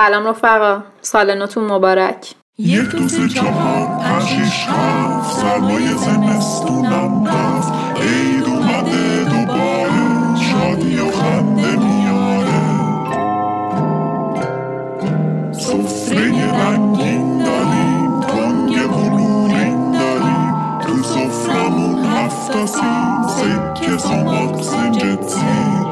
سلام رفقا. سال نوتون مبارک. یک دو سه چهار پنج شش هفت سرمایه زمستونم رفت عید اومده دوباره شادی و خنده میاره. سفره رنگین داریم تنگ و نورین داریم. تو سفرمون هفت سین سکه سماق سنجت سیر.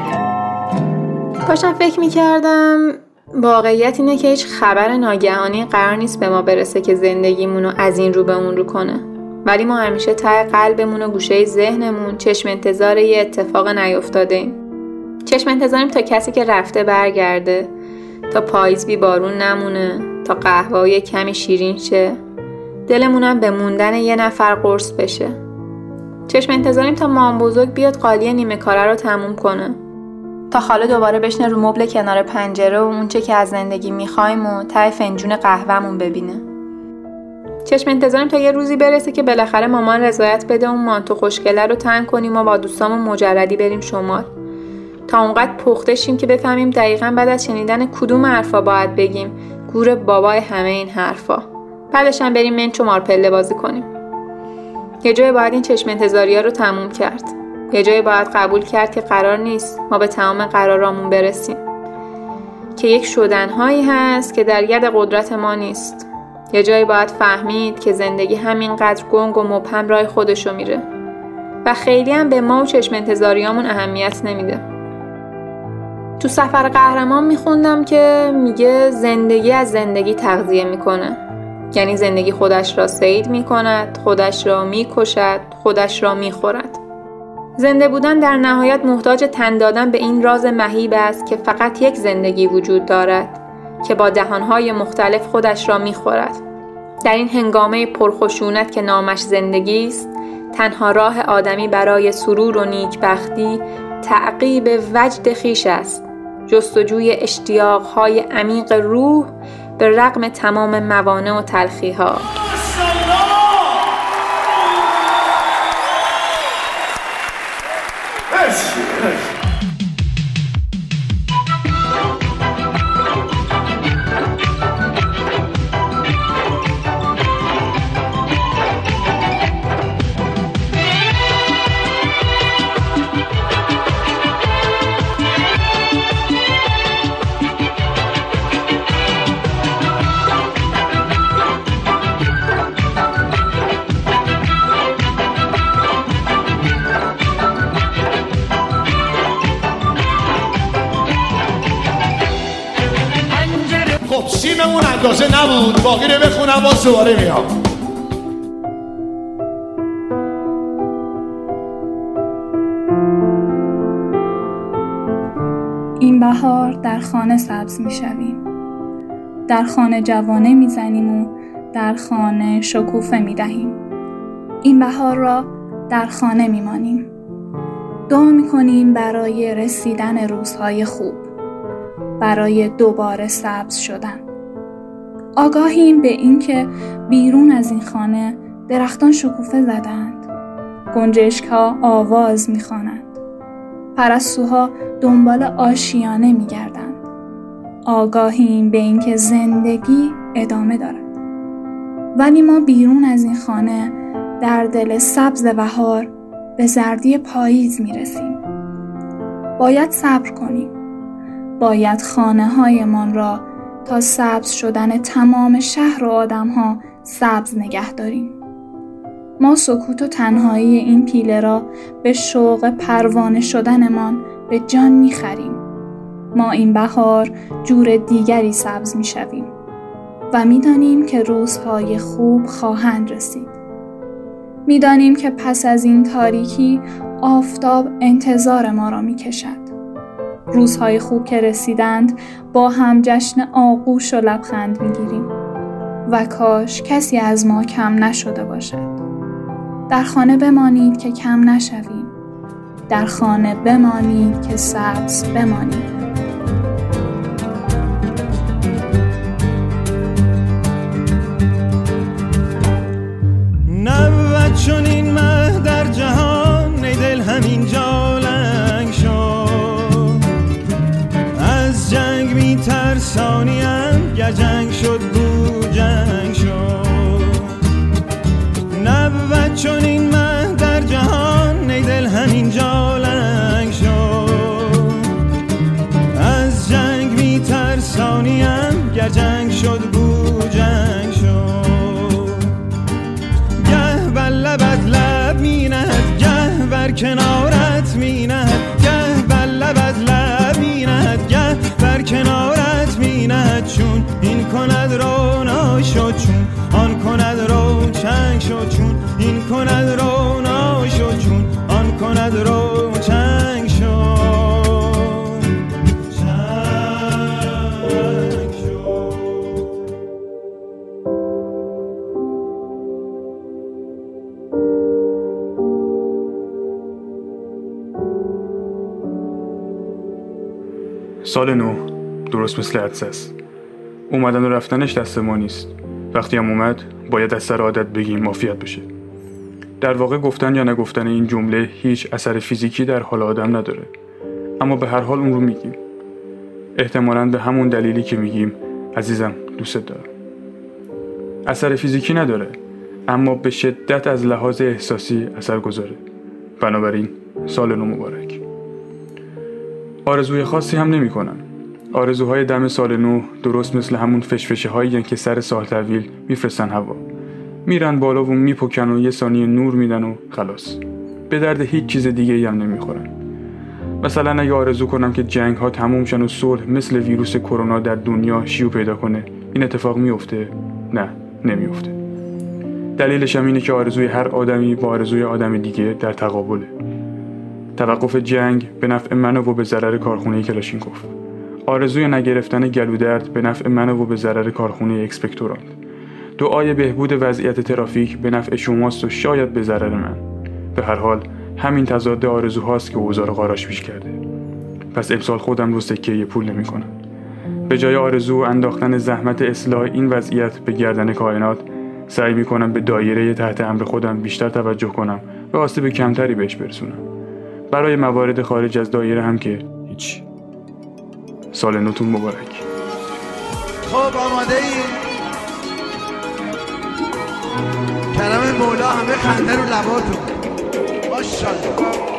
داشتم فکر می‌کردم واقعیت اینه که هیچ خبر ناگهانی قرار نیست به ما برسه که زندگیمون رو از این رو به اون رو کنه. ولی ما همیشه ته قلبمون و گوشه ذهنمون چشم انتظار یه اتفاق نیفتاده ایم. چشم انتظاریم تا کسی که رفته برگرده تا پاییز بی بارون نمونه تا قهوه کمی شیرین شه. دلمونم به موندن یه نفر قرص بشه. چشم انتظاریم تا مام بزرگ بیاد قالی نیمه کاره رو تموم کنه. تا خاله دوباره بشنه رو مبل کنار پنجره و اونچه که از زندگی می‌خوایم و ته فنجون قهوهمون ببینه. چشم انتظاریم تا یه روزی برسه که بالاخره مامان رضایت بده اون مانتو خوشگله رو تنگ کنیم و با دوستامون مجردی بریم شمال. تا اونقدر پخته شیم که بفهمیم دقیقا بعد از شنیدن کدوم حرفا باید بگیم. گور بابای همه این حرفا. بعدش هم بریم منچ و مارپله بازی کنیم. یه جای باید این چشم انتظاری ها رو تموم کرد. یه جایی باید قبول کرد که قرار نیست ما به تمام قرارامون برسیم. که یک شدنهایی هست که در ید قدرت ما نیست. یه جایی باید فهمید که زندگی همینقدر گنگ و مبهم رای خودشو میره. و خیلی هم به ما و چشم انتظاریامون اهمیت نمیده. تو سفر قهرمان میخوندم که میگه زندگی از زندگی تغذیه می‌کنه. یعنی زندگی خودش را سید می‌کند خودش را می‌کشد خودش را می‌خورد. زنده بودن در نهایت محتاج تن دادن به این راز مهیب است که فقط یک زندگی وجود دارد که با دهانهای مختلف خودش را می‌خورد. در این هنگامه پرخشونت که نامش زندگی است تنها راه آدمی برای سرور و نیکبختی تعقیب وجد خیش است. جستجوی اشتیاقهای عمیق روح به رغم تمام موانع و تلخیها. خب سیممون اندازه نبود باقی رو بخونم باز دوباره میام این بهار در خانه سبز می شویم. در خانه جوانه می زنیم و در خانه شکوفه می دهیم. این بهار را در خانه می مانیم. دعا می کنیم برای رسیدن روزهای خوب. برای دوباره سبز شدن. آگاهیم به اینکه بیرون از این خانه درختان شکوفه زدند. گنجشک ها آواز می خوانند. پرستوها دنبال آشیانه می گردند. آگاهیم به اینکه زندگی ادامه دارد. ولی ما بیرون از این خانه در دل سبز بهار به زردی پاییز می رسیم. باید صبر کنیم. باید خانه هایمان را تا سبز شدن تمام شهر و آدم ها سبز نگه داریم. ما سکوت و تنهایی این پیله را به شوق پروانه شدنمان به جان می خریم. ما این بهار جور دیگری سبز می شویم و می دانیم که روزهای خوب خواهند رسید. می دانیم که پس از این تاریکی آفتاب انتظار ما را می کشد. روزهای خوب که رسیدند با هم جشن آغوش و لبخند می گیریم و کاش کسی از ما کم نشده باشد. در خانه بمانید که کم نشویم. در خانه بمانید که سبز بمانید. کنارت می نهد گه بر لبت لب گه بر کنارت می نهد چون این کند رو شد چون آن کند رو چنگ شد چون این کند رو شد چون آن کند رو سال نو درست مثل عدس است اومدن و رفتنش دست ما نیست. وقتی هم اومد باید از سر عادت بگیم عافیت بشه. در واقع گفتن یا نگفتن این جمله هیچ اثر فیزیکی در حال آدم نداره. اما به هر حال اون رو میگیم. احتمالاً به همون دلیلی که میگیم عزیزم دوست دارم. اثر فیزیکی نداره اما به شدت از لحاظ احساسی اثر گذاره بنابراین سال نو مبارک. آرزوی خاصی هم نمی کنن. آرزوهای دم سال نو درست مثل همون فشفشه هایی که سر سال طویل میفرستن هوا. میرن بالا و میپکن و یه ثانیه نور میدن و خلاص. به درد هیچ چیز دیگه هم نمی‌خورن. مثلا اگه آرزو کنم که جنگ ها تموم شن و صلح مثل ویروس کرونا در دنیا شیو پیدا کنه این اتفاق میفته نه نمیفته دلیلش هم اینه که آرزوی هر آدمی با آرزوی آدم دیگه در تقابله. توقف جنگ به نفع من و به ضرر کارخونه کلاشینکوف. آرزوی نگرفتن گلودرد به نفع من و به ضرر کارخونه expectorant. دعای بهبود وضعیت ترافیک به نفع شماست و شاید به ضرر من. به هر حال همین تضاد آرزوهاست که اوضاع رو قاراشمیش کرده. پس امسال خودم رو سکه پول نمی کنم. به جای آرزو انداختن زحمت اصلاح این وضعیت به گردن کائنات سعی می کنم به دایره تحت امر خودم بیشتر توجه کنم و آسیب کمتری بهش برسونم. برای موارد خارج از دایره هم که هیچ. سال نوتون مبارک. خب آماده ای کلم مولا همه خنده رو لباتون. ماشاءالله.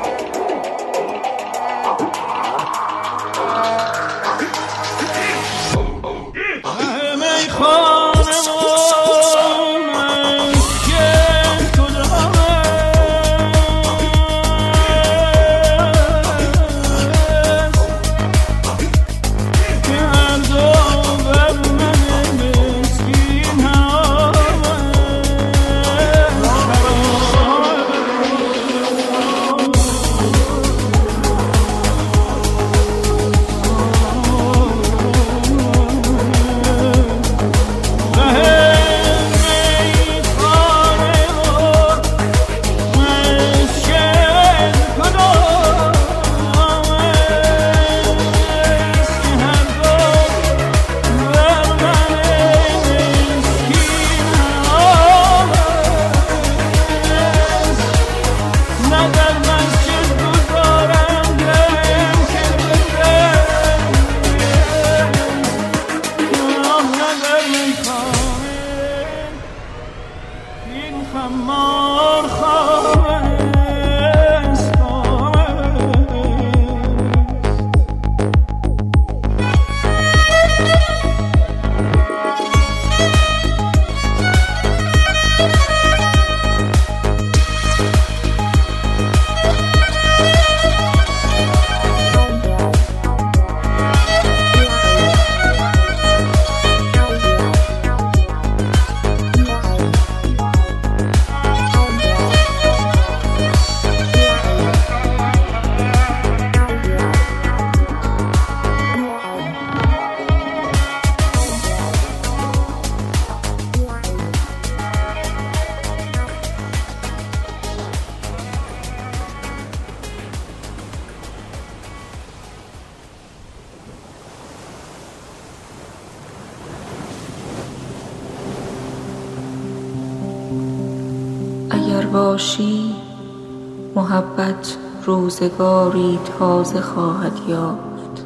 روزگاری تازه خواهد یافت.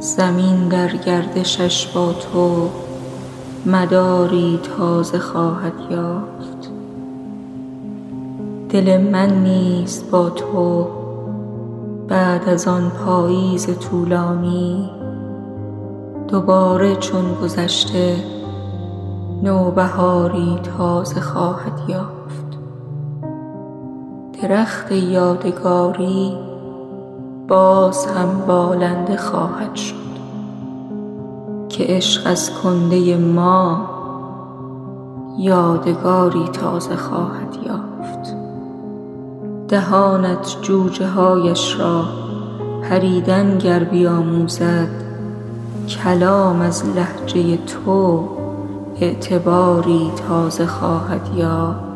زمین در گردشش با تو مداری تازه خواهد یافت. دل من نیست با تو بعد از آن پاییز طولانی. دوباره چون گذشته نوبهاری تازه خواهد یافت. درخت یادگاری باز هم بالنده خواهد شد که عشق از کنده ما یادگاری تازه خواهد یافت. دهانت جوجه هایش را پریدن گر بیاموزد کلام از لهجه تو اعتباری تازه خواهد یافت.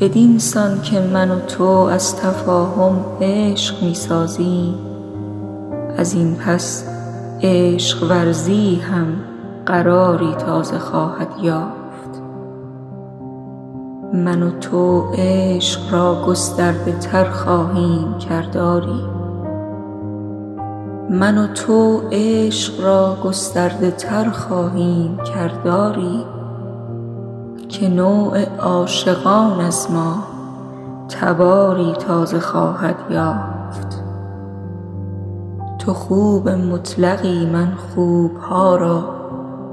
بدین سان که من و تو از تفاهم عشق می سازیم از این پس عشق ورزی هم قراری تازه خواهد یافت. من و تو عشق را گسترده تر خواهیم کرداری. من و تو عشق را گسترده تر خواهیم کرداری. که نوع عاشقان از ما تباری تازه خواهد یافت. تو خوب مطلقی من خوبها را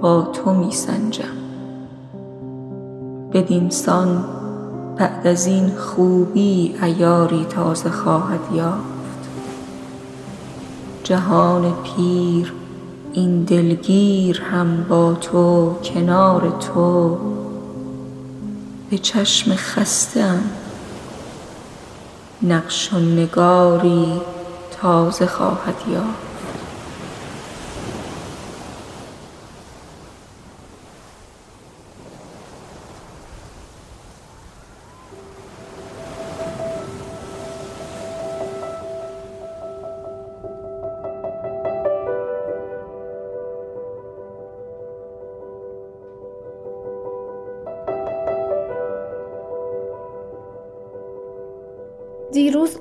با تو می سنجم بدین سان بعد از این خوبی عیاری تازه خواهد یافت. جهان پیر این دلگیر هم با تو کنار تو. به چشم خسته ام نقش و نگاری تازه خواهد یافت.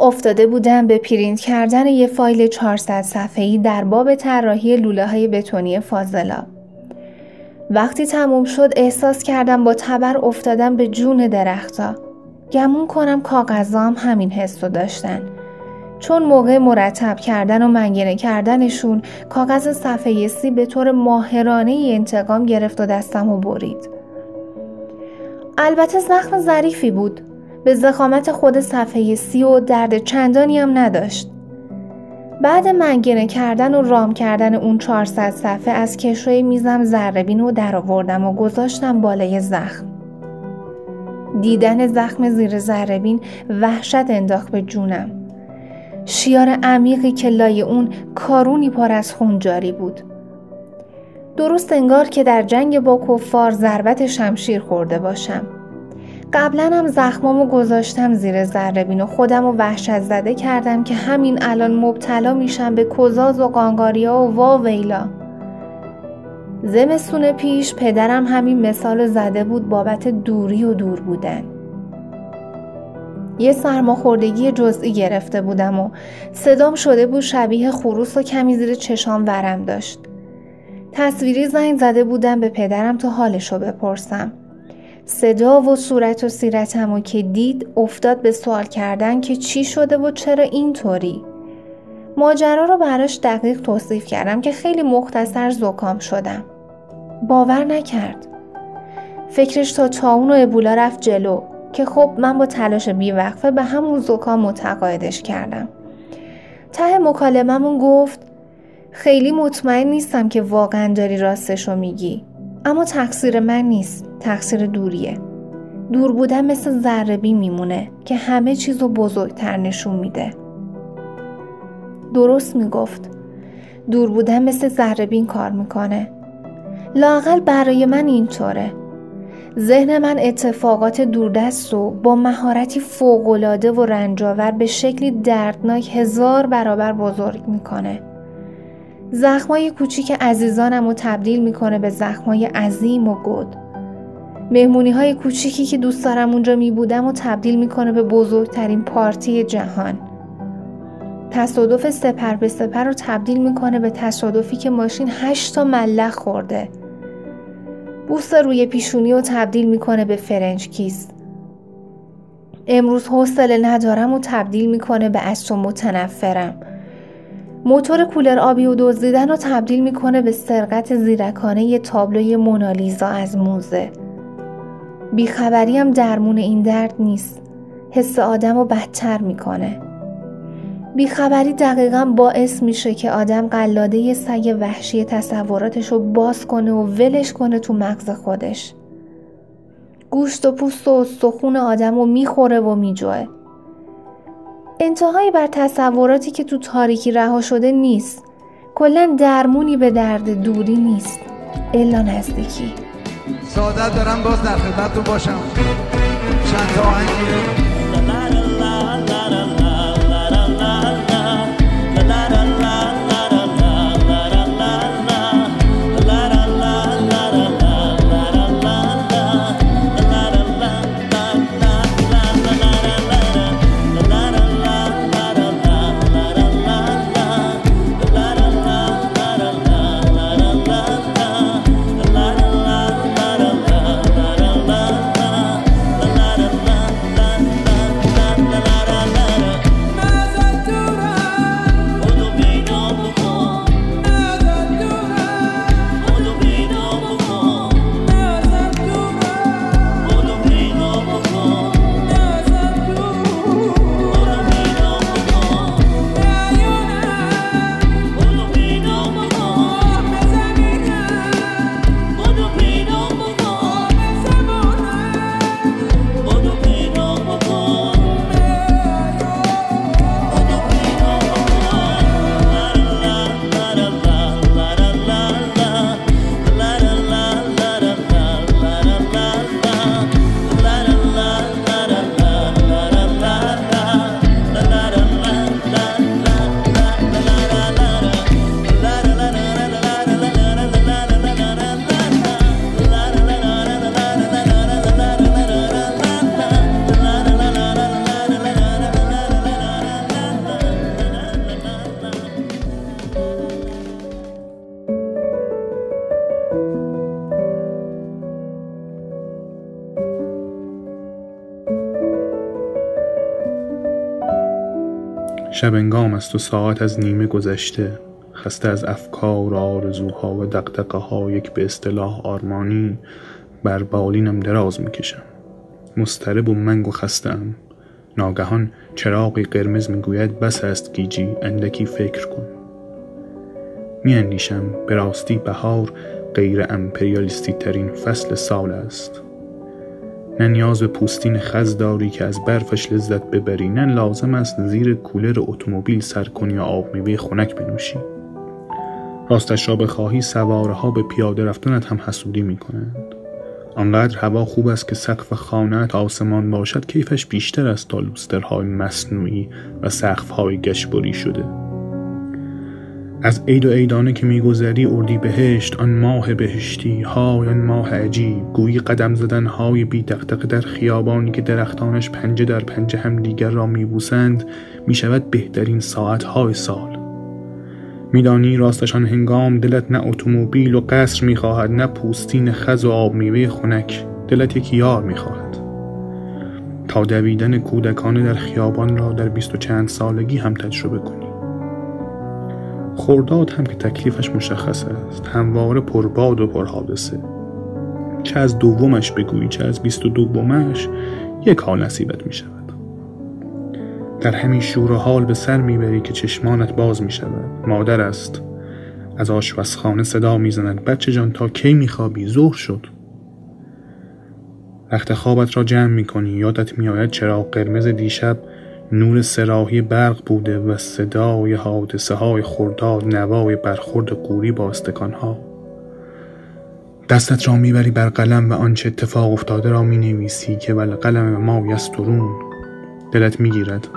افتاده بودم به پرینت کردن یه فایل 400 صفحه‌ای در باب طراحی لوله های بتونی فاضلا. وقتی تموم شد احساس کردم با تبر افتادم به جون درختا. گمون کنم کاغذام همین حس رو داشتن. چون موقع مرتب کردن و منگنه کردنشون کاغذ صفحه سی به طور ماهرانه انتقام گرفت و دستم و برید. البته زخم ظریفی بود به زخامت خود صفحه سی و درد چندانی هم نداشت. بعد منگنه کردن و رام کردن اون 400 صفحه از کشوی میزم زربین رو در آوردم و گذاشتم بالای زخم. دیدن زخم زیر زربین وحشت انداخت به جونم. شیار عمیقی که لای اون کارونی پر از خون جاری بود. درست انگار که در جنگ با کفار ضربت شمشیر خورده باشم. قبلا هم زخمامو گذاشتم زیر ذره و خودم و وحشت زده کردم که همین الان مبتلا میشم به کزاز و قانگاریا و وا ویلا زمستون پیش پدرم همین مثال زده بود بابت دوری و دور بودن. یه سرماخوردگی جزئی گرفته بودم و صدام شده بود شبیه خروس و کمی زیر چشام ورم داشت. تصویری زنگ زده بودم به پدرم تا حالشو بپرسم. صدا و صورت و سیرتم و که دید افتاد به سوال کردن که چی شده و چرا اینطوری. ماجرا رو براش دقیق توصیف کردم که خیلی مختصر زکام شدم. باور نکرد. فکرش تا تاون و ابولا رفت جلو که خب من با تلاش بیوقفه به همون زکام متقاعدش کردم. ته مکالممون گفت خیلی مطمئن نیستم که واقعا داری راستشو میگی. اما تقصیر من نیست. تقصیر دوریه. دور بودن مثل ذربی میمونه که همه چیز رو بزرگتر نشون میده. درست می‌گفت. دور بودن مثل ذربین کار می‌کنه. لاقل برای من اینطوره. ذهن من اتفاقات دوردست و با مهارتی فوقالعاده و رنجاور به شکلی دردناک هزار برابر بزرگ می‌کنه. زخمای کوچیک عزیزانم رو تبدیل می‌کنه به زخمای عظیم و گود. مهمونی های کوچیکی که دوست دارم اونجا می بودم و تبدیل می‌کنه به بزرگترین پارتی جهان. تصادف سپر به سپر رو تبدیل می‌کنه به تصادفی که ماشین هشت تا ملخ خورده. بوس روی پیشونی رو تبدیل می‌کنه به فرنج کیس. امروز حوصله ندارم و تبدیل می‌کنه به اصل متنفرم. موتور کولر آبی و دزدیدن رو تبدیل می‌کنه به سرقت زیرکانه یه تابلوی مونالیزا از موزه. بیخبری هم درمون این درد نیست. حس آدم رو بدتر می‌کنه. بیخبری دقیقا باعث میشه که آدم قلاده یه سگ وحشی تصوراتش رو باز کنه و ولش کنه تو مغز خودش. گوشت و پوست و سخون آدم رو می‌خوره و میجوه انتهایی بر تصوراتی که تو تاریکی رها شده نیست. کلا درمونی به درد دوری نیست. الا نزدیکی. سعادت دارم باز در خدمتتون باشم. چند تا آهنگی. شب انگام است و ساعت از نیمه گذشته. خسته از افکار و آرزوها و دقدقه ها یک به اصطلاح آرمانی بر بالینم دراز می‌کشم. مسترب و منگ و خستم ناگهان چراغی قرمز می‌گوید بس است گیجی اندکی فکر کن. میاندیشم به راستی بهار غیر امپریالیستی ترین فصل سال است. نه نیاز به پوستین خز داری که از برفش لذت ببری نه لازم است زیر کولر اتومبیل سر کنی یا آب میوه خنک بنوشی. راستش را بخواهی سوارها به پیاده رفتنت هم حسودی می‌کنند. آنقدر هوا خوب است که سقف خانهت آسمان باشد کیفش بیشتر است تا لوسترهای مصنوعی و سقفهای گشبری شده. از عید و عیدانه که میگذری اردی بهشت آن ماه بهشتی. های آن ماه عجیب. گویی قدم زدن های بی در خیابانی که درختانش پنجه در پنجه هم دیگر را میبوسند می‌شود بهترین ساعت های سال. میدانی راستشان هنگام دلت نه اتومبیل و قصر می‌خواهد نه پوستین خز و آب میوه خنک. دلت یک یار می‌خواهد. تا دویدن کودکانه در خیابان را در بیست و چند سالگی هم تجربه کنی. خورداد هم که تکلیفش مشخص است همواره پرباد و پرحادثه. چه از دومش بگویی چه از بیست و دومش یک حال نصیبت می شود در همین شور و حال به سر می‌بری که چشمانت باز می شود مادر است. از آشپزخانه صدا می‌زند. بچه جان تا کی میخوابی؟ ظهر شد. وقت خوابت را جمع می‌کنی. یادت میآید چراغ قرمز دیشب نور سراحی برق بوده و صدای حادثه های خورداد نوای برخورد قوری با استکان ها دستت را می‌بری بر قلم و آنچه اتفاق افتاده را می نویسی که ول قلم ما یسترون. دلت می‌گیرد.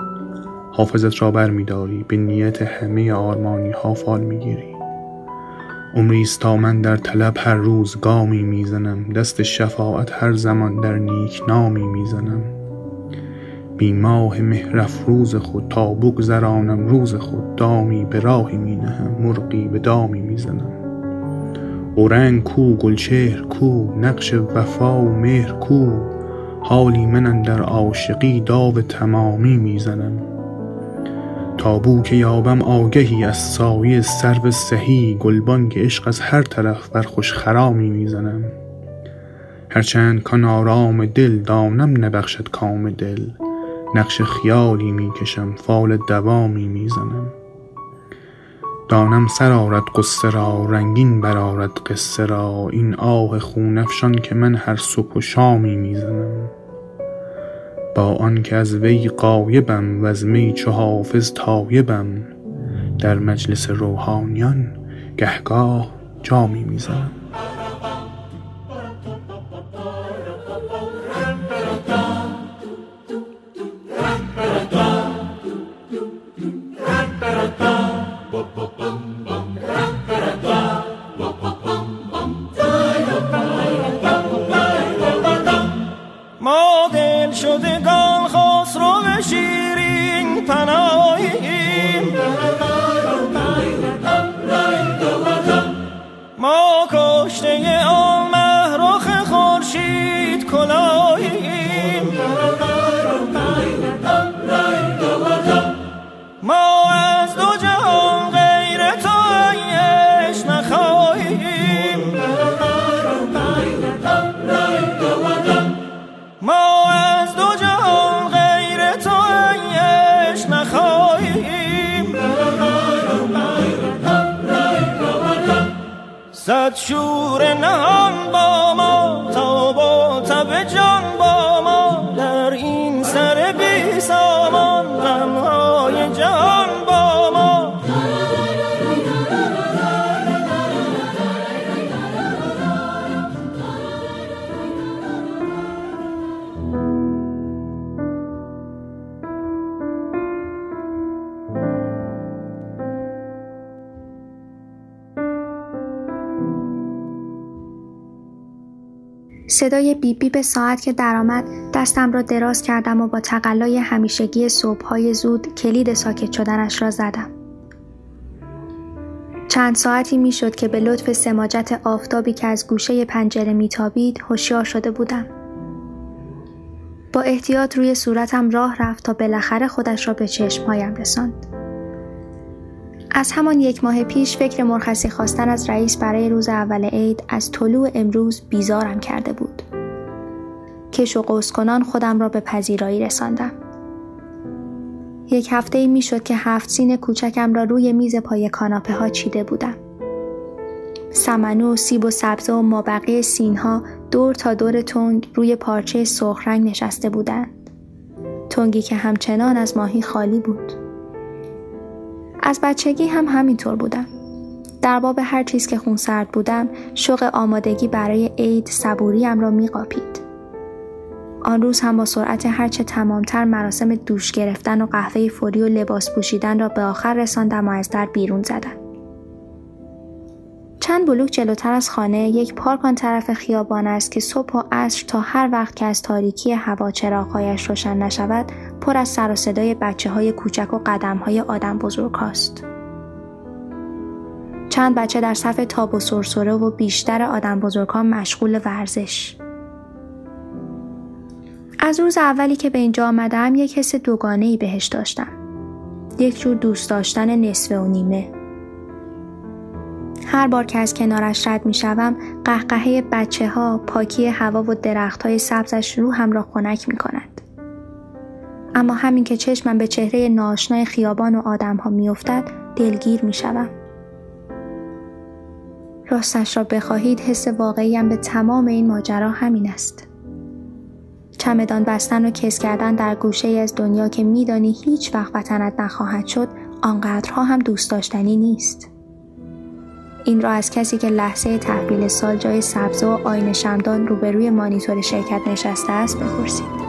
حافظت را بر میداری به نیت همه آرمانی ها فال می‌گیری. عمری تا من در طلب هر روز گامی می‌زنم. دست شفاعت هر زمان در نیک نامی می‌زنم. بی ماه مهرافروز خود تا بگذرانم روز خود. دامی به راهی می نهم مرغی به دامی می زنم. اورنگ کو گلچهر کو نقش وفا و مهر کو. حالی من اندر عاشقی داو تمامی می زنم. تا بو که یابم آگهی از سایه سرو سهی. گلبانگ عشق از هر طرف بر خوش خرامی می زنم. هرچند کان آرام دل دانم نبخشد کام دل. نقش خیالی می کشم فال دوامی می زنم دانم سر آرد غصه را رنگین برآرد قصه را. این آه خون افشان که من هر صبح و شامی می زنم با آنکه از وی غایبم وز می چو تایبم در مجلس روحانیان گهگاه جامی می صدای بیب بیب ساعت که درآمد دستم را دراز کردم و با تقلای همیشگی صبحهای زود کلید ساکت شدنش را زدم. چند ساعتی می‌شد که به لطف سماجت آفتابی که از گوشه پنجره میتابید هوشیار شده بودم. با احتیاط روی صورتم راه رفت تا بالاخره خودش را به چشمهایم رساند. از همان یک ماه پیش فکر مرخصی خواستن از رئیس برای روز اول عید از طلوع امروز بیزارم کرده بود. کش و قوس کنان خودم را به پذیرایی رساندم. یک هفته می شد که هفت سین کوچکم را روی میز پای کاناپه ها چیده بودم. سمنو، سیب و سبزه و مابقی سین ها دور تا دور تنگ روی پارچه سرخ رنگ نشسته بودند. تنگی که همچنان از ماهی خالی بود. از بچگی هم همینطور بودم. در باب هر چیز که خونسرد بودم، شوق آمادگی برای عید صبوریم را میقاپید. آن روز هم با سرعت هرچه تمامتر مراسم دوش گرفتن و قهوه فوری و لباس پوشیدن را به آخر رساندم و از در بیرون زدم. چند بلوک جلوتر از خانه یک پارک آن طرف خیابان است که صبح و عصر تا هر وقت که از تاریکی هوا چراغهایش روشن نشود پر از سر و صدای بچه های کوچک و قدم های آدم بزرگ هاست. چند بچه در صف تاب و سرسره و بیشتر آدم بزرگ ها مشغول ورزش. از روز اولی که به اینجا آمدم یک حس دوگانه ای بهش داشتم. یک جور دوست داشتن نصفه و نیمه. هر بار که از کنارش رد می شوم قهقهه بچه ها، پاکی هوا و درخت های سبزش روحم را خنک می کند. اما همین که چشمم به چهره ناشنای خیابان و آدم ها می افتد دلگیر می شوم. راستش را بخواهید حس واقعیم به تمام این ماجرا همین است. چمدان بستن و کس کردن در گوشه از دنیا که میدانی هیچ وقت وطنت نخواهد شد آنقدرها هم دوست داشتنی نیست. این را از کسی که لحظه تحویل سال جای سبزه و آین شمدان روبروی مانیتور شرکت نشسته است بپرسید.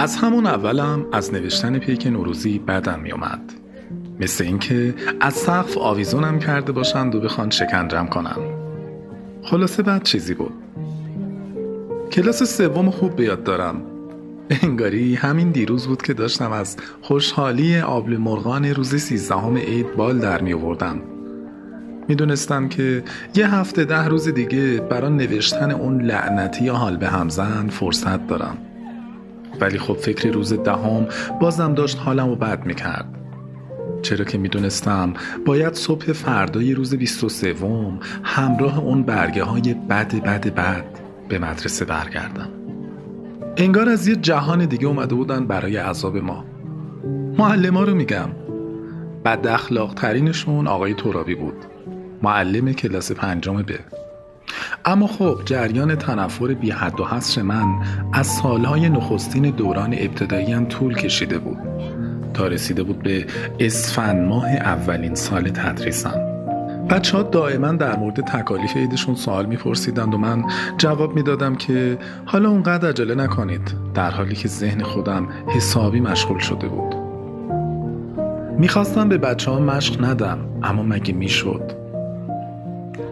از همون اولم از نوشتن پیک نوروزی بدم میومد مثل اینکه از سقف آویزونم کرده باشند و بخوان شکنجم کنن. خلاصه بعد چیزی بود. کلاس سوم خوب بیاد دارم. انگاری همین دیروز بود که داشتم از خوشحالی آبل مرغان روز سیزدهم عید بال در می آوردم می‌دونستم که یه هفته ده روز دیگه برای نوشتن اون لعنتی یا حال به همزن فرصت دارم. ولی خب فکر روز دهم بازم داشت حالم رو بد می‌کرد. چرا که می‌دونستم باید صبح فردای روز 23 همراه اون برگه های بد بد بد به مدرسه برگردم. انگار از یه جهان دیگه اومده بودن برای عذاب ما. معلم رو میگم. بد اخلاق ترینشون آقای ترابی بود. معلم کلاس پنجم به اما خب جریان تنفر بی حد و حصر من از سالهای نخستین دوران ابتدایی هم طول کشیده بود. تا رسیده بود به اسفن ماه اولین سال تدریسم. بچه ها دائما در مورد تکالیف عیدشون سوال میپرسیدند و من جواب می‌دادم که حالا اونقدر عجله نکنید. در حالی که ذهن خودم حسابی مشغول شده بود. می‌خواستم به بچه ها مشق ندم اما مگه می‌شد؟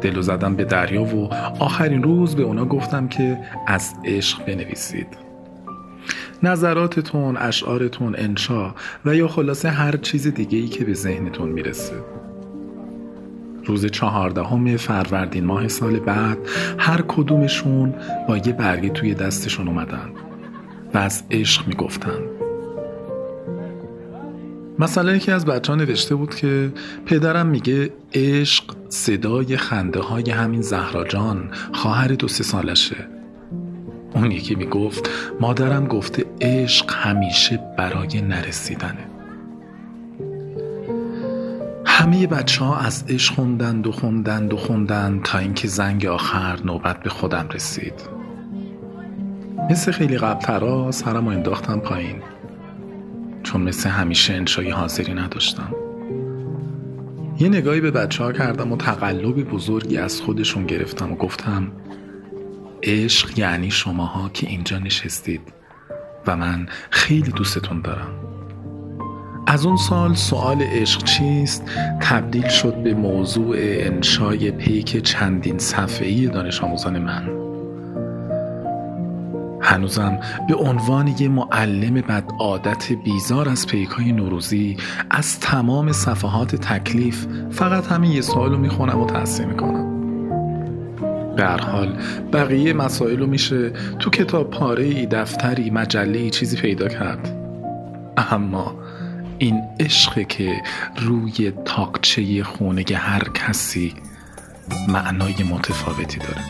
دلو زدم به دریا و آخرین روز به اونا گفتم که از عشق بنویسید. نظراتتون، اشعارتون، انشا و یا خلاصه هر چیز دیگه ای که به ذهنتون می‌رسه. روز چهاردهم فروردین ماه سال بعد هر کدومشون با یه برگه توی دستشون اومدن و از عشق می‌گفتن. مثلا یکی از بچه ها نوشته بود که پدرم میگه عشق صدای خنده های همین زهراجان خواهر دو سه سالشه. اون یکی می‌گفت مادرم گفته عشق همیشه برای نرسیدنه. همه بچه ها از عشق خوندند و خوندند و خوندند تا اینکه زنگ آخر نوبت به خودم رسید. مثل خیلی قبلترا سرم رو انداختم پایین. چون مثل همیشه انشای حاضری نداشتم. یه نگاهی به بچه ها کردم و تقلب بزرگی از خودشون گرفتم و گفتم عشق یعنی شماها که اینجا نشستید و من خیلی دوستتون دارم. از اون سال سوال عشق چیست؟ تبدیل شد به موضوع انشای پیک چندین صفحه‌ای دانش آموزان من. هنوزم به عنوان یه معلم بد عادت بیزار از پیکای نوروزی از تمام صفحات تکلیف فقط همین یه سوال رو می‌خونم و تحصیل می‌کنم. به حال بقیه مسائل رو میشه تو کتاب پاره ای دفتری مجله چیزی پیدا کرد. اما این عشق که روی تاقچه خونه هر کسی معنای متفاوتی داره.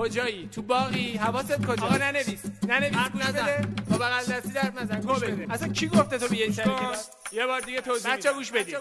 کجایی؟ تو باقی حواست کجا آقا ننویس. ننویس گوش بده. با بغل دستی در نزن گوش بده. اصلا کی گفته تو بیای سری یه بار دیگه توضیح بچا گوش بدید.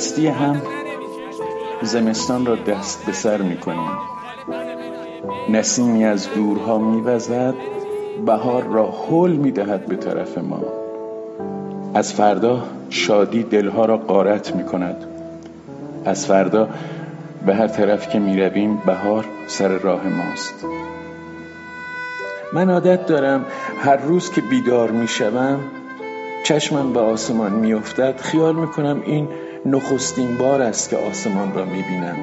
با هم زمستان را دست به سر می کنیم نسیمی از دورها میوزد بهار را حل می دهد به طرف ما. از فردا شادی دلها را قارت می کند از فردا به هر طرف که می رویم بهار سر راه ماست. من عادت دارم هر روز که بیدار می شوم چشمم به آسمان می افتد خیال می کنم این نخستین بار است که آسمان را می بینم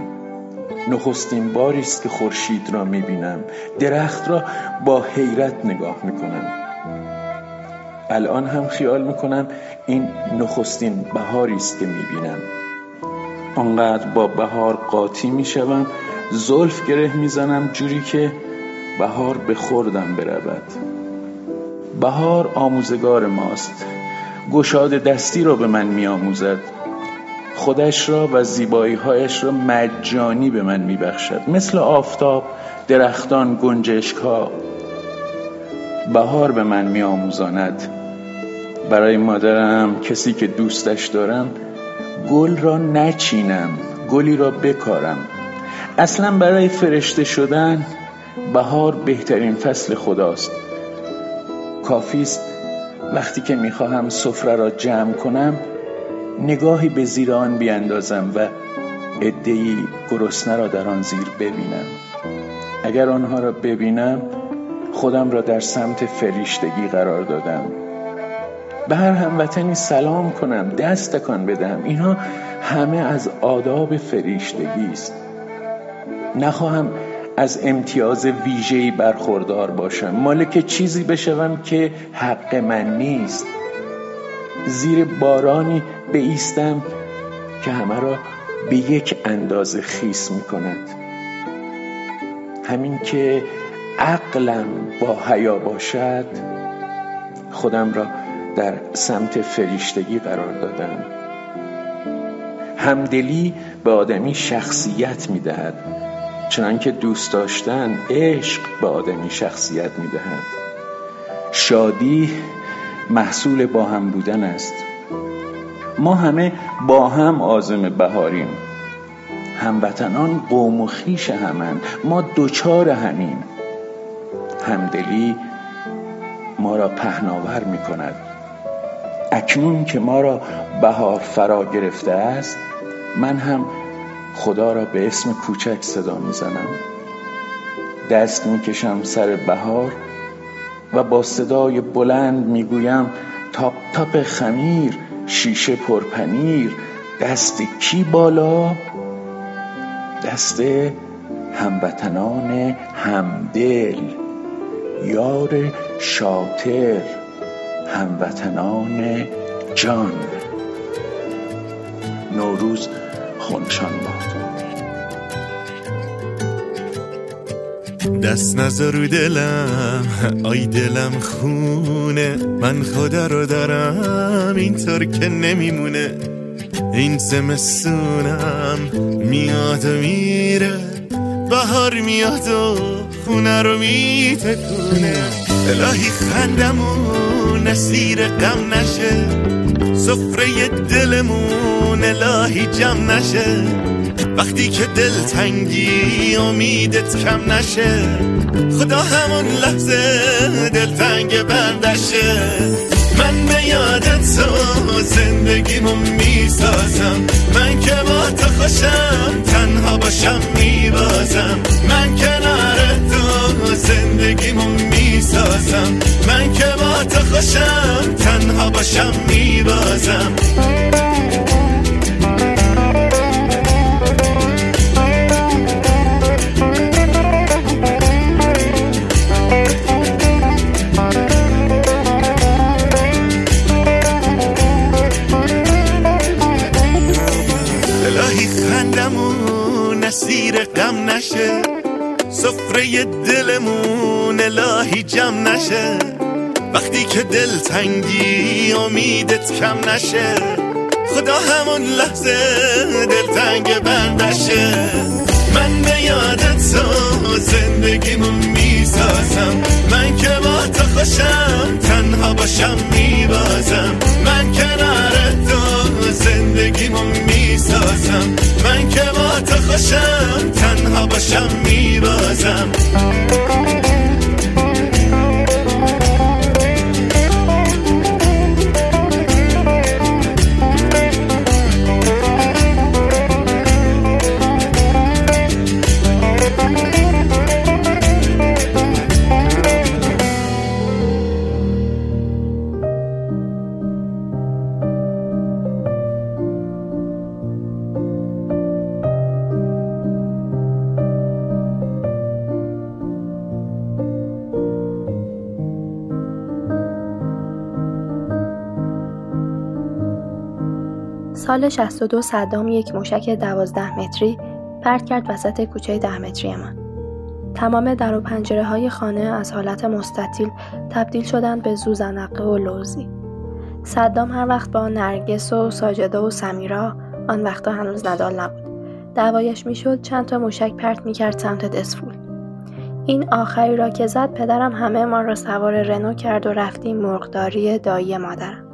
نخستین باری است که خورشید را می بینم درخت را با حیرت نگاه می کنم الان هم خیال می کنم این نخستین بهاری است که می بینم آنقدر با بهار قاطی می شوم زلف گره می زنم جوری که بهار به خوردم برود. بهار آموزگار ماست. گشاد دستی را به من می آموزد خودش را و هایش را مجانی به من می بخشد مثل آفتاب درختان گنجشک ها بهار به من می آموزاند برای مادرم کسی که دوستش دارم گل را نچینم گلی را بکارم. اصلا برای فرشته شدن بهار بهترین فصل خداست. کافیست وقتی که می‌خواهم سفره را جمع کنم نگاهی به زیر آن بیاندازم و عدهای گرسنه را در آن زیر ببینم. اگر آنها را ببینم خودم را در سمت فریشتگی قرار دادم. به هر هموطنی سلام کنم دست تکان بدم اینها همه از آداب فریشتگی است. نخواهم از امتیاز ویژه‌ای برخوردار باشم. مالک چیزی بشوم که حق من نیست. زیر بارانی ایستم که همه را به یک اندازه خیس می کند همین که عقلم با حیا باشد خودم را در سمت فریشتگی قرار دادم. همدلی به آدمی شخصیت می دهد چنانکه دوست داشتن عشق به آدمی شخصیت می دهد شادی محصول با هم بودن است. ما همه با هم آزم بهاریم. هموطنان قوم و خیش همند. ما دوچار همین همدلی ما را پهناور می کند اکنون که ما را بهار فرا گرفته است من هم خدا را به اسم کوچک صدا می‌زنم. دست می‌کشم سر بهار و با صدای بلند می‌گویم تاپ تاپ خمیر. شیشه پرپنیر دست کی بالا؟ دست هموطنان همدل یار شاطر هموطنان جان. نوروز خونشان باد. دست نظر رو دلم. آی دلم خونه. من خدا رو دارم. اینطور که نمیمونه. این زمستونم میاد و میره. بهار میاد و خونه رو میتکونه. الهی خندمون نسیر غم نشه. سفره دلمون الهی جمع نشه. وقتی که دل تنگی امیدت کم نشه. خدا همون لحظه دل تنگ بندشه من به یادت تو زندگیمو می‌سازم. من که با تو خوشم تنها باشم میبازم. من کنار تو زندگیمو می‌سازم من که با تو خوشم تنها باشم میبازم. اسیر غم نشه. سفره دلمون الهی جمع نشه. وقتی که دل تنگی امیدت کم نشه. خدا همون لحظه دل تنگ بندشه من به یادت تو زندگیمو می‌سازم. من که با تو خوشم تنها باشم میبازم. من کنار تو زندگیمو می‌سازم. من که با تو خوشم تنها باشم میبازم. سال 62 صدام یک موشک دوازده متری پرت کرد وسط کوچه ده متری من. تمام در و پنجره های خانه از حالت مستطیل تبدیل شدند به زوزنقه و لوزی. صدام هر وقت با نرگس و ساجده و سمیرا آن وقتا هنوز ندال نبود. دعوایش می‌شد چند تا موشک پرت می‌کرد سمت دسفول. این آخری را که زد پدرم همه ما را سوار رنو کرد و رفتیم مرغداری دایی مادرم.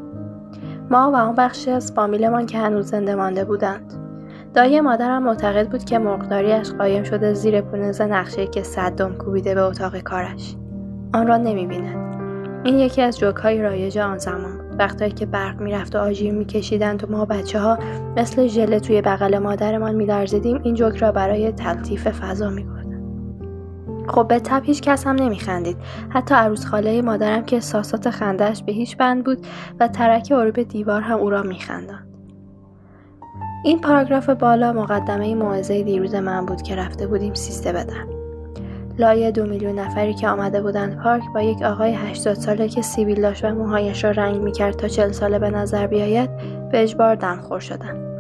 ما و آن بخشی از فامیلمان که هنوز زنده مانده بودند. دایی مادرم معتقد بود که مرغداریش قایم شده زیر پونز نقشه که صدام کوبیده به اتاق کارش. آن را نمی‌بیند. این یکی از جوک های رایج آن زمان. وقتایی که برق می‌رفت و آژیر میکشیدند و ما بچه ها مثل ژله توی بغل مادرمان میلرزیدیم این جوک را برای تلطیف فضا می‌گفت خب به تب هیچ کس هم نمیخندید. حتی عروس خاله مادرم که احساسات خندهش به هیچ بند بود و ترک عروب دیوار هم او را میخنداند. این پاراگراف بالا مقدمه موعظه دیروز من بود که رفته بودیم سیسته بدن. لایه دو میلیون نفری که آمده بودند پارک با یک آقای 80 ساله که سیبیل داشت و موهایش را رنگ می‌کرد تا چل ساله به نظر بیاید به اجبار دمخور شدند.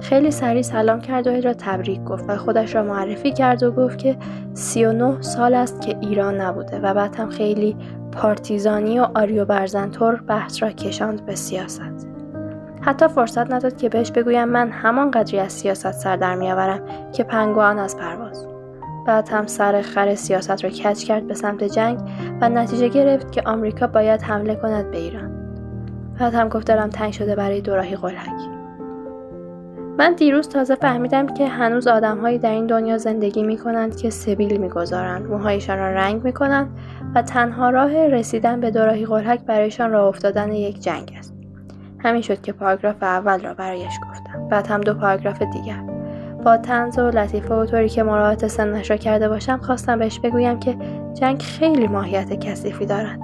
خیلی سریع سلام کرد و را تبریک گفت و خودش را معرفی کرد و گفت که 39 سال است که ایران نبوده و بعد هم خیلی پارتیزانی و آریو برزنتور بحث را کشاند به سیاست. حتی فرصت نداد که بهش بگویم من همان قدری از سیاست سر در میآورم که پنگوان از پرواز. بعد هم سر خر سیاست را کچ کرد به سمت جنگ و نتیجه گرفت که آمریکا باید حمله کند به ایران. بعد هم گفت دارم تنگ شده برای دوراهی قلک. من دیروز تازه فهمیدم که هنوز آدمهایی در این دنیا زندگی می کنند که سبیل می‌گذارند. موهایشان را رنگ می کنند و تنها راه رسیدن به دوراهی قلحک برایشان راه افتادن یک جنگ است. همین شد که پاراگراف اول را برایش گفتم. بعد هم دو پاراگراف دیگر. با تنز و لطیفه و طوری که مراعات سنش را کرده باشم خواستم بهش بگویم که جنگ خیلی ماهیت کثیفی دارد.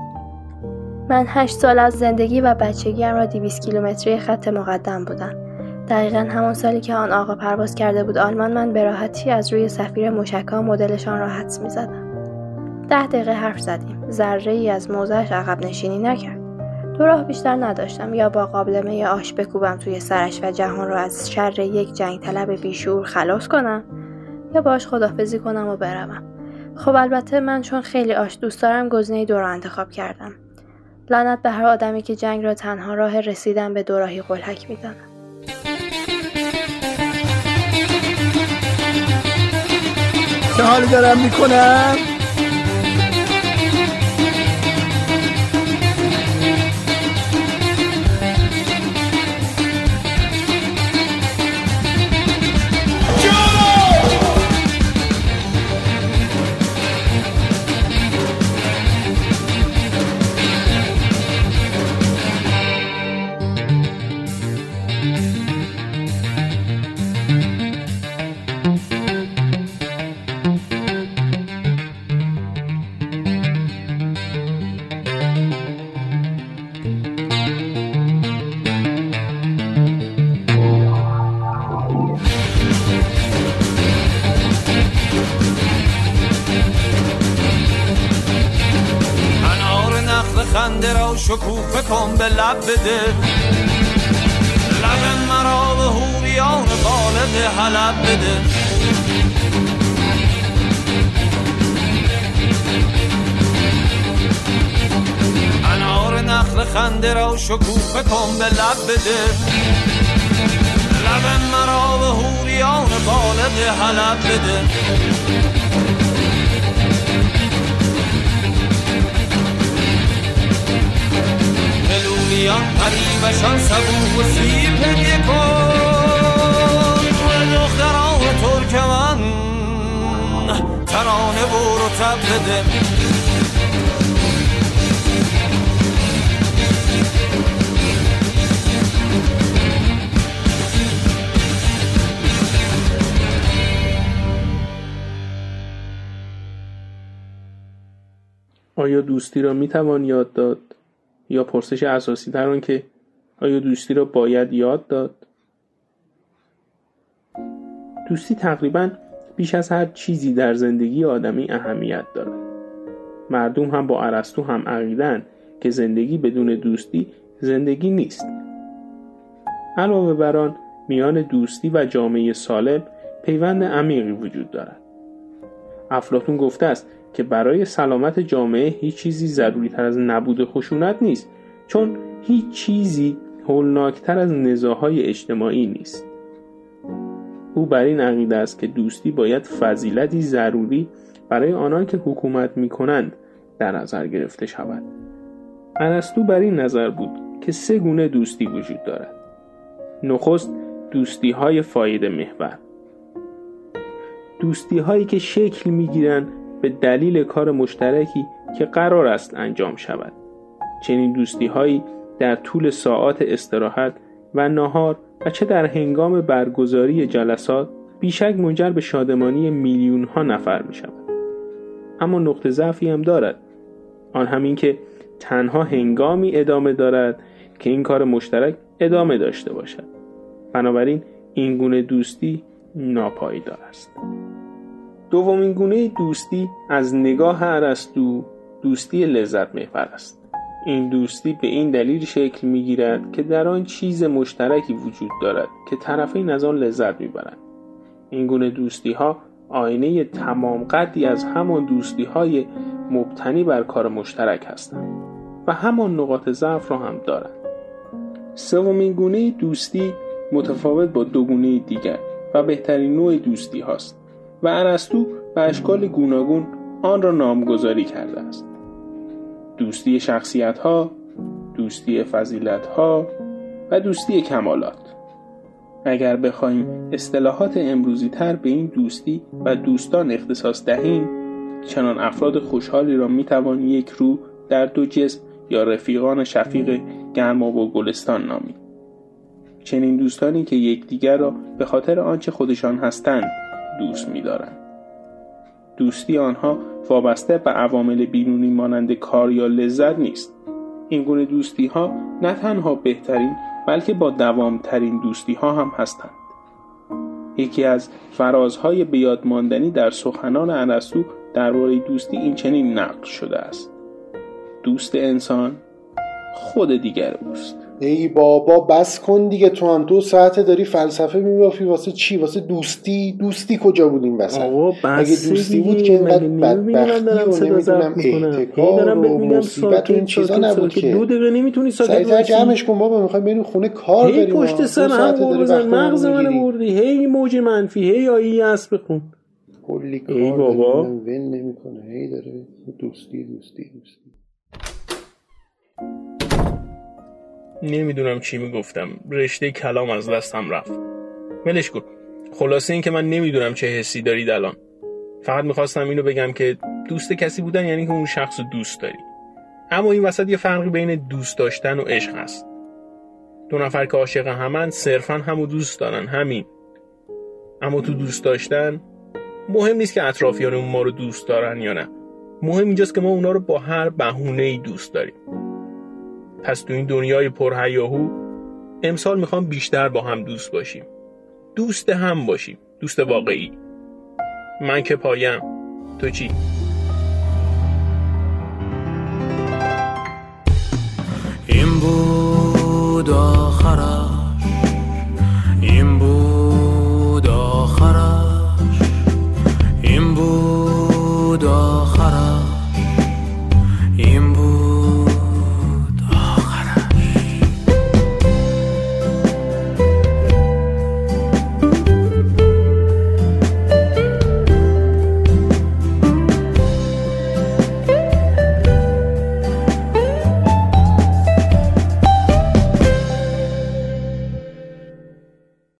من هشت سال از زندگی و بچگیم را دیویس کیلومتری خط مقدم بودم. دقیقا همان سالی که آن آقا پرواز کرده بود آلمان من به راحتی از روی سفیر مشکا مدلشان را حدس زدم. ده دقیقه حرف زدیم. ذره ای از موزهش عقب نشینی نکرد. دو راه بیشتر نداشتم. یا با قابلمه آش بکوبم توی سرش و جهان را از شر یک جنگ طلب بیشور خلاص کنم یا باش خدافزی کنم و بروم. خب البته من چون خیلی آش دوست دارم گزینه دو را انتخاب کردم. لعنت به هر آدمی که جنگ را تنها راه رسیدن به دوراهی قلحک می‌داند. چه حالی دارم می‌کنم؟ به لب بده. لب مرا به هوریان بالغ حلب بده. انار نخل خنده را شکوفه کن به لب بده. لب مرا به هوریان بالغ حلب بده. میان قریبشان سبو و سیر هدیه کن. دختران ترکمن ترانه و رتب بده. آیا دوستی را می توان یاد داد؟ یا پرسش اساسی تر آن که آیا دوستی را باید یاد داد؟ دوستی تقریبا بیش از هر چیزی در زندگی آدمی اهمیت دارد. مردم هم با ارسطو هم عقیدن که زندگی بدون دوستی زندگی نیست. علاوه بر آن میان دوستی و جامعه سالم پیوند عمیقی وجود دارد. افلاتون گفته است که برای سلامت جامعه هیچ چیزی ضروری تر از نبود خشونت نیست چون هیچ چیزی هولناکتر از نزاهای اجتماعی نیست. او بر این عقیده است که دوستی باید فضیلتی ضروری برای آنان که حکومت می کنند در نظر گرفته شود. ارسطو بر این نظر بود که سه گونه دوستی وجود دارد. نخست دوستی های فایده محور. دوستی هایی که شکل می گیرند به دلیل کار مشترکی که قرار است انجام شود. چنین دوستی هایی در طول ساعات استراحت و نهار و چه در هنگام برگزاری جلسات بیشک منجر به شادمانی میلیون ها نفر می شود. اما نقطه ضعفی هم دارد. آن همین که تنها هنگامی ادامه دارد که این کار مشترک ادامه داشته باشد. بنابراین این گونه دوستی ناپایدار است. دومین گونه دوستی از نگاه ارسطو دوستی لذت محور است این دوستی به این دلیل شکل می گیرد که در آن چیز مشترکی وجود دارد که طرفین از آن لذت می برند. این گونه دوستی ها آینه تمام قدی از همان دوستی های مبتنی بر کار مشترک هستند و همان نقاط ضعف را هم دارند. سومین گونه دوستی متفاوت با دو گونه دیگر و بهترین نوع دوستی هاست و ارسطو به اشکال گوناگون آن را نامگذاری کرده است. دوستی شخصیت ها، دوستی فضیلت ها و دوستی کمالات. اگر بخواهیم اصطلاحات امروزی تر به این دوستی و دوستان اختصاص دهیم چنان افراد خوشحالی را می‌توان یک رو در دو جسم یا رفیقان شفیق گرما و گلستان نامید چنین دوستانی که یکدیگر را به خاطر آنچه خودشان هستند دوست می‌دارند. دوستی آنها وابسته به عوامل بیرونی مانند کار یا لذت نیست. این گونه دوستی ها نه تنها بهترین بلکه با دوامترین دوستی ها هم هستند. یکی از فرازهای بیاد ماندنی در سخنان ارسطو درباره دوستی این چنین نقل شده است. دوست انسان خود دیگر اوست. ای بابا بس کن دیگه تو هم. دو ساعته داری فلسفه میبافی. واسه چی؟ واسه دوستی. دوستی کجا بود این وسط اگه دوستی بود که اینقدر بدبختی و نمی‌دونم احتکار و مصیبت و این چیزا نبود که دو دقیقه نمی‌تونی سریعتر جمعش کن بابا. می‌خوایم بریم خونه کار هی پشت سر هم بزن مغز من بردی هی موج منفی. هی آیی اسب بخون. کلی کار بابا. ول نمی‌کنه. هی داره دوستی دوستی دوستی. نمی‌دونم چی می‌گفتم. رشته کلام از دستم رفت. ولش کن. خلاصه این که من نمی‌دونم چه حسی دارید الان. فقط می‌خواستم اینو بگم که دوست کسی بودن یعنی که اون شخص دوست داری. اما این وسط یه فرقی بین دوست داشتن و عشق هست. دو نفر که عاشق همن صرفا همو دوست دارن همین. اما تو دوست داشتن مهم نیست که اطرافیانمون ما رو دوست دارن یا نه. مهم اینجاست که ما اونا رو با هر بهونه ای دوست داریم. پس تو این دنیای پرهیاهو امسال می‌خوام بیشتر با هم دوست باشیم. دوست هم باشیم. دوست واقعی. من که پایم. تو چی؟ این بود آخرم.